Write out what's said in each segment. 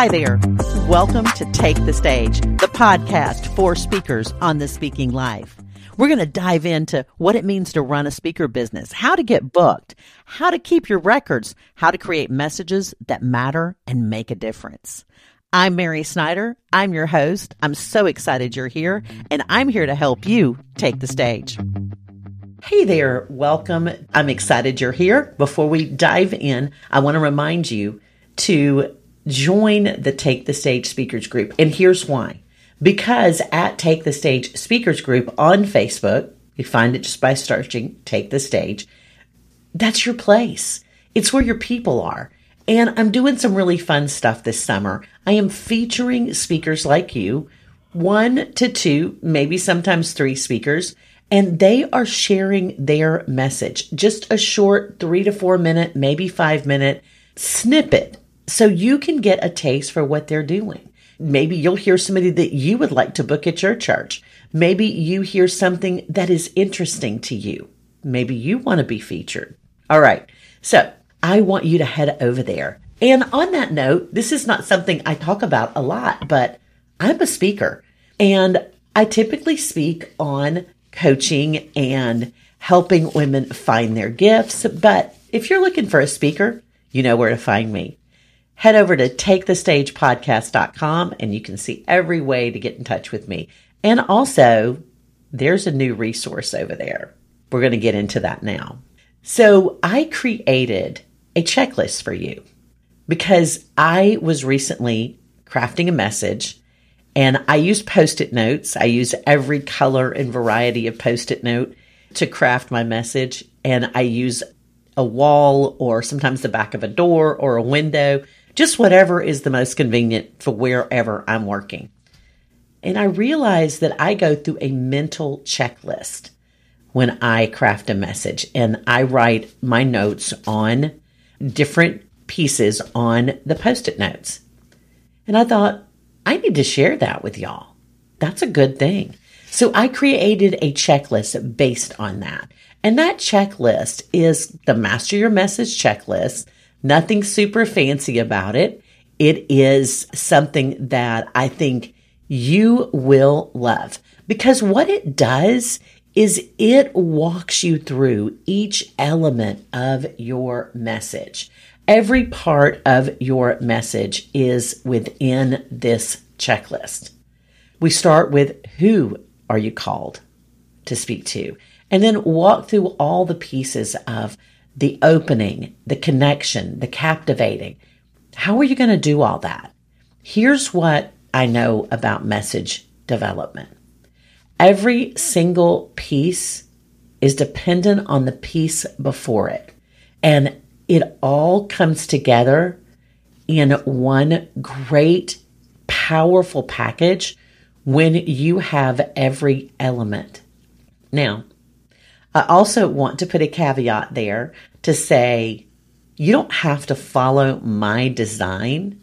Hi there. Welcome to Take the Stage, the podcast for speakers on the speaking life. We're going to dive into what it means to run a speaker business, how to get booked, how to keep your records, how to create messages that matter and make a difference. I'm Mary Snyder. I'm your host. I'm so excited you're here, and I'm here to help you take the stage. Hey there, welcome. I'm excited you're here. Before we dive in, I want to remind you to join the Take the Stage Speakers Group. And here's why. Because at Take the Stage Speakers Group on Facebook, you find it just by searching Take the Stage, that's your place. It's where your people are. And I'm doing some really fun stuff this summer. I am featuring speakers like you, one to two, maybe sometimes three speakers, and they are sharing their message. Just a short three to four minute, maybe five minute snippet so you can get a taste for what they're doing. Maybe you'll hear somebody that you would like to book at your church. Maybe you hear something that is interesting to you. Maybe you want to be featured. All right. So I want you to head over there. And on that note, this is not something I talk about a lot, but I'm a speaker and I typically speak on coaching and helping women find their gifts. But if you're looking for a speaker, you know where to find me head over to takethestagepodcast.com and you can see every way to get in touch with me. And also, there's a new resource over there. We're going to get into that now. So, I created a checklist for you because I was recently crafting a message and I use post it notes. I use every color and variety of post it note to craft my message. And I use a wall or sometimes the back of a door or a window just whatever is the most convenient for wherever I'm working. And I realize that I go through a mental checklist when I craft a message and I write my notes on different pieces on the post it notes. And I thought, I need to share that with y'all. That's a good thing. So I created a checklist based on that. And that checklist is the Master Your Message checklist Nothing super fancy about it. It is something that I think you will love because what it does is it walks you through each element of your message. Every part of your message is within this checklist. We start with who are you called to speak to? And then walk through all the pieces of the opening, the connection, the captivating. How are you going to do all that? Here's what I know about message development. Every single piece is dependent on the piece before it. And it all comes together in one great, powerful package when you have every element. Now, I also want to put a caveat there to say you don't have to follow my design,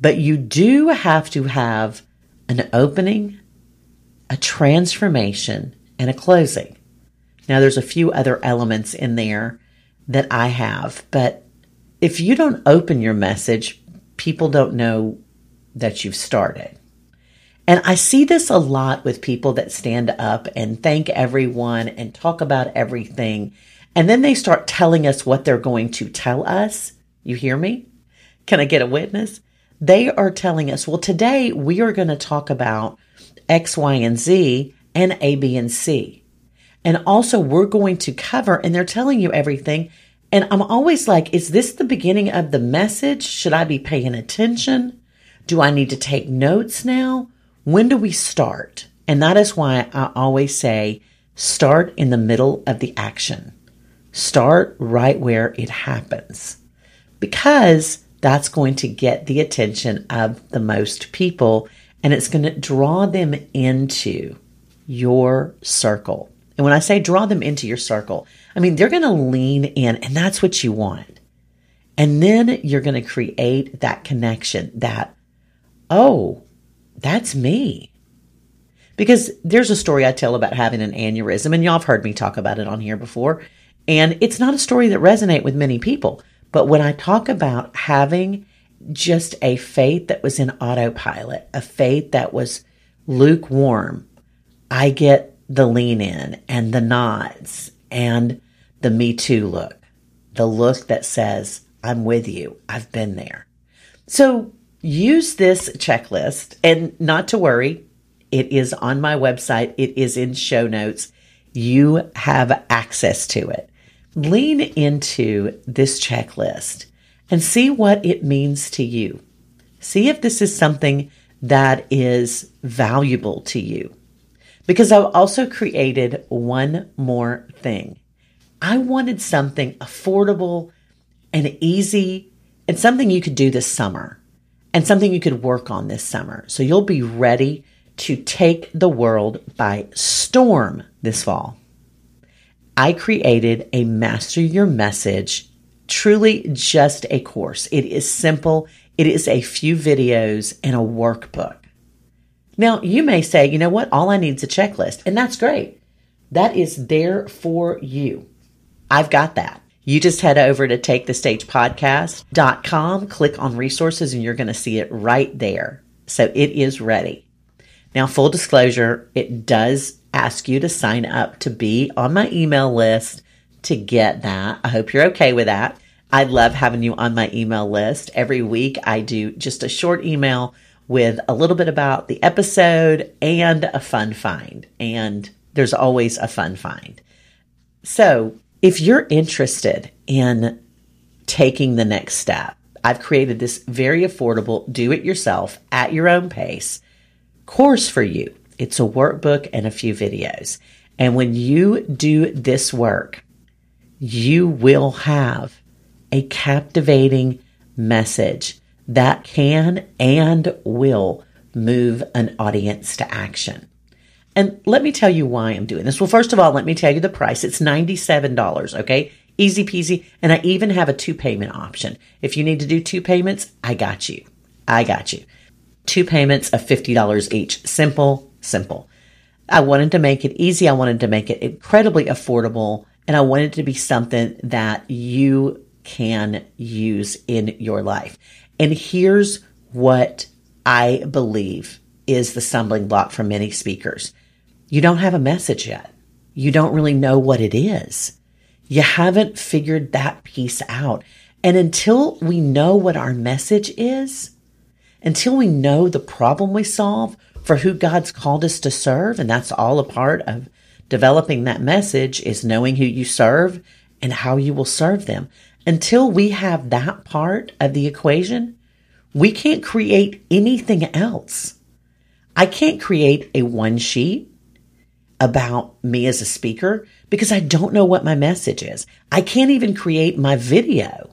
but you do have to have an opening, a transformation, and a closing. Now, there's a few other elements in there that I have, but if you don't open your message, people don't know that you've started. And I see this a lot with people that stand up and thank everyone and talk about everything. And then they start telling us what they're going to tell us. You hear me? Can I get a witness? They are telling us, well, today we are going to talk about X, Y, and Z and A, B, and C. And also we're going to cover, and they're telling you everything. And I'm always like, is this the beginning of the message? Should I be paying attention? Do I need to take notes now? When do we start? And that is why I always say start in the middle of the action. Start right where it happens because that's going to get the attention of the most people and it's going to draw them into your circle. And when I say draw them into your circle, I mean they're going to lean in and that's what you want. And then you're going to create that connection that, oh, that's me. Because there's a story I tell about having an aneurysm, and y'all have heard me talk about it on here before. And it's not a story that resonates with many people. But when I talk about having just a faith that was in autopilot, a faith that was lukewarm. I get the lean in and the nods and the me too look, the look that says, I'm with you. I've been there. So use this checklist and not to worry. It is on my website. It is in show notes. You have access to it. Lean into this checklist and see what it means to you. See if this is something that is valuable to you. Because I've also created one more thing. I wanted something affordable and easy and something you could do this summer and something you could work on this summer. So you'll be ready to take the world by storm this fall. I created a master your message, truly just a course. It is simple. It is a few videos and a workbook. Now you may say, you know what? All I need is a checklist and that's great. That is there for you. I've got that. You just head over to takethestagepodcast.com, click on resources, and you're going to see it right there. So it is ready. Now, full disclosure, it does ask you to sign up to be on my email list to get that. I hope you're okay with that. I love having you on my email list. Every week I do just a short email with a little bit about the episode and a fun find. And there's always a fun find. So if you're interested in taking the next step, I've created this very affordable, do it yourself at your own pace course for you. It's a workbook and a few videos. And when you do this work, you will have a captivating message that can and will move an audience to action. And let me tell you why I'm doing this. Well, first of all, let me tell you the price. It's $97, okay? Easy peasy. And I even have a two payment option. If you need to do two payments, I got you. I got you. Two payments of $50 each. Simple, simple. I wanted to make it easy. I wanted to make it incredibly affordable. And I wanted to be something that you can use in your life. And here's what I believe is the stumbling block for many speakers you don't have a message yet. You don't really know what it is. You haven't figured that piece out. And until we know what our message is, until we know the problem we solve for who God's called us to serve, and that's all a part of developing that message is knowing who you serve and how you will serve them. Until we have that part of the equation, we can't create anything else. I can't create a one sheet about me as a speaker because I don't know what my message is. I can't even create my video.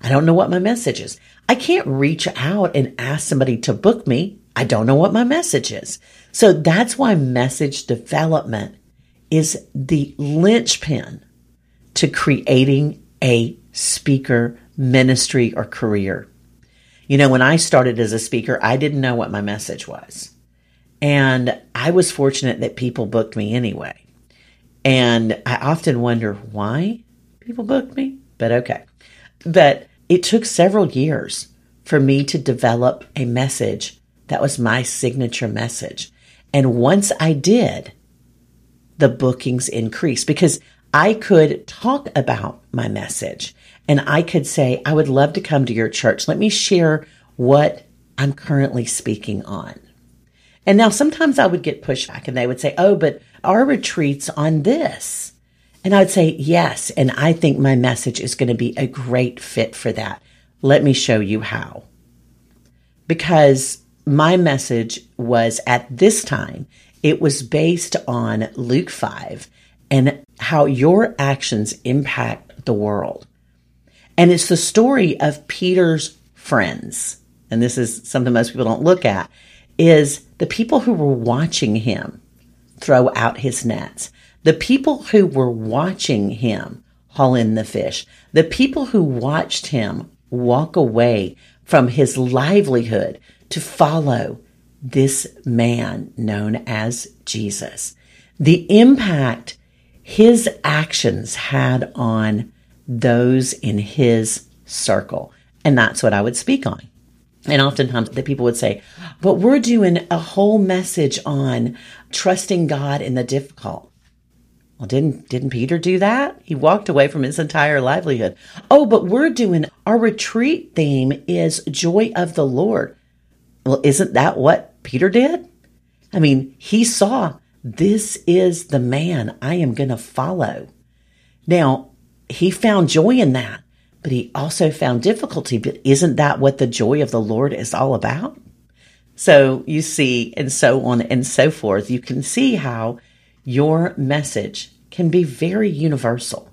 I don't know what my message is. I can't reach out and ask somebody to book me. I don't know what my message is. So that's why message development is the linchpin to creating a speaker ministry or career. You know, when I started as a speaker, I didn't know what my message was. And I was fortunate that people booked me anyway. And I often wonder why people booked me, but okay. But it took several years for me to develop a message that was my signature message. And once I did, the bookings increased because I could talk about my message and I could say, I would love to come to your church. Let me share what I'm currently speaking on. And now sometimes I would get pushback and they would say, Oh, but our retreat's on this. And I would say, Yes. And I think my message is going to be a great fit for that. Let me show you how. Because my message was at this time, it was based on Luke 5 and how your actions impact the world. And it's the story of Peter's friends. And this is something most people don't look at is the people who were watching him throw out his nets, the people who were watching him haul in the fish, the people who watched him walk away from his livelihood to follow this man known as Jesus. The impact his actions had on those in his circle. And that's what I would speak on. And oftentimes the people would say, but we're doing a whole message on trusting God in the difficult. Well, didn't, didn't Peter do that? He walked away from his entire livelihood. Oh, but we're doing our retreat theme is joy of the Lord. Well, isn't that what Peter did? I mean, he saw this is the man I am going to follow. Now, he found joy in that but he also found difficulty. But isn't that what the joy of the Lord is all about? So you see, and so on and so forth, you can see how your message can be very universal.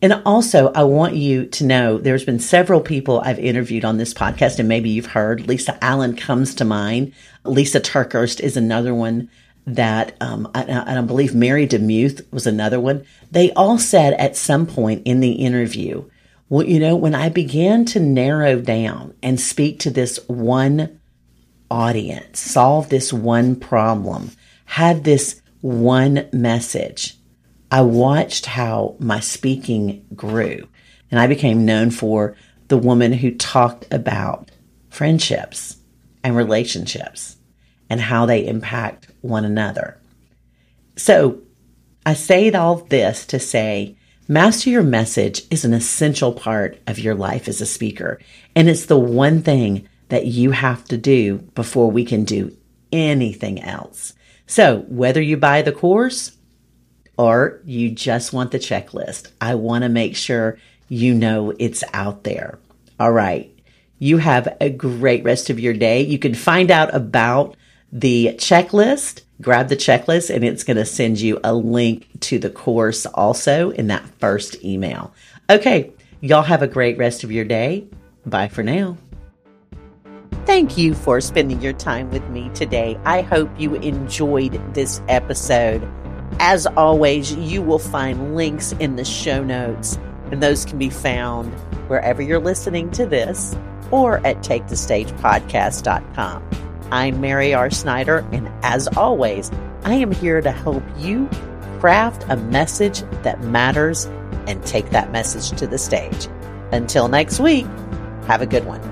And also, I want you to know there's been several people I've interviewed on this podcast, and maybe you've heard. Lisa Allen comes to mind. Lysa TerKeurst is another one that, um, I believe Mary DeMuth was another one. They all said at some point in the interview well, you know, when I began to narrow down and speak to this one audience, solve this one problem, had this one message, I watched how my speaking grew. And I became known for the woman who talked about friendships and relationships and how they impact one another. So I say all this to say Master your message is an essential part of your life as a speaker. And it's the one thing that you have to do before we can do anything else. So whether you buy the course or you just want the checklist, I want to make sure you know it's out there. All right. You have a great rest of your day. You can find out about the checklist grab the checklist and it's going to send you a link to the course also in that first email. Okay, y'all have a great rest of your day. Bye for now. Thank you for spending your time with me today. I hope you enjoyed this episode. As always, you will find links in the show notes, and those can be found wherever you're listening to this or at takethestagepodcast.com. I'm Mary R. Snyder, and as always, I am here to help you craft a message that matters and take that message to the stage. Until next week, have a good one.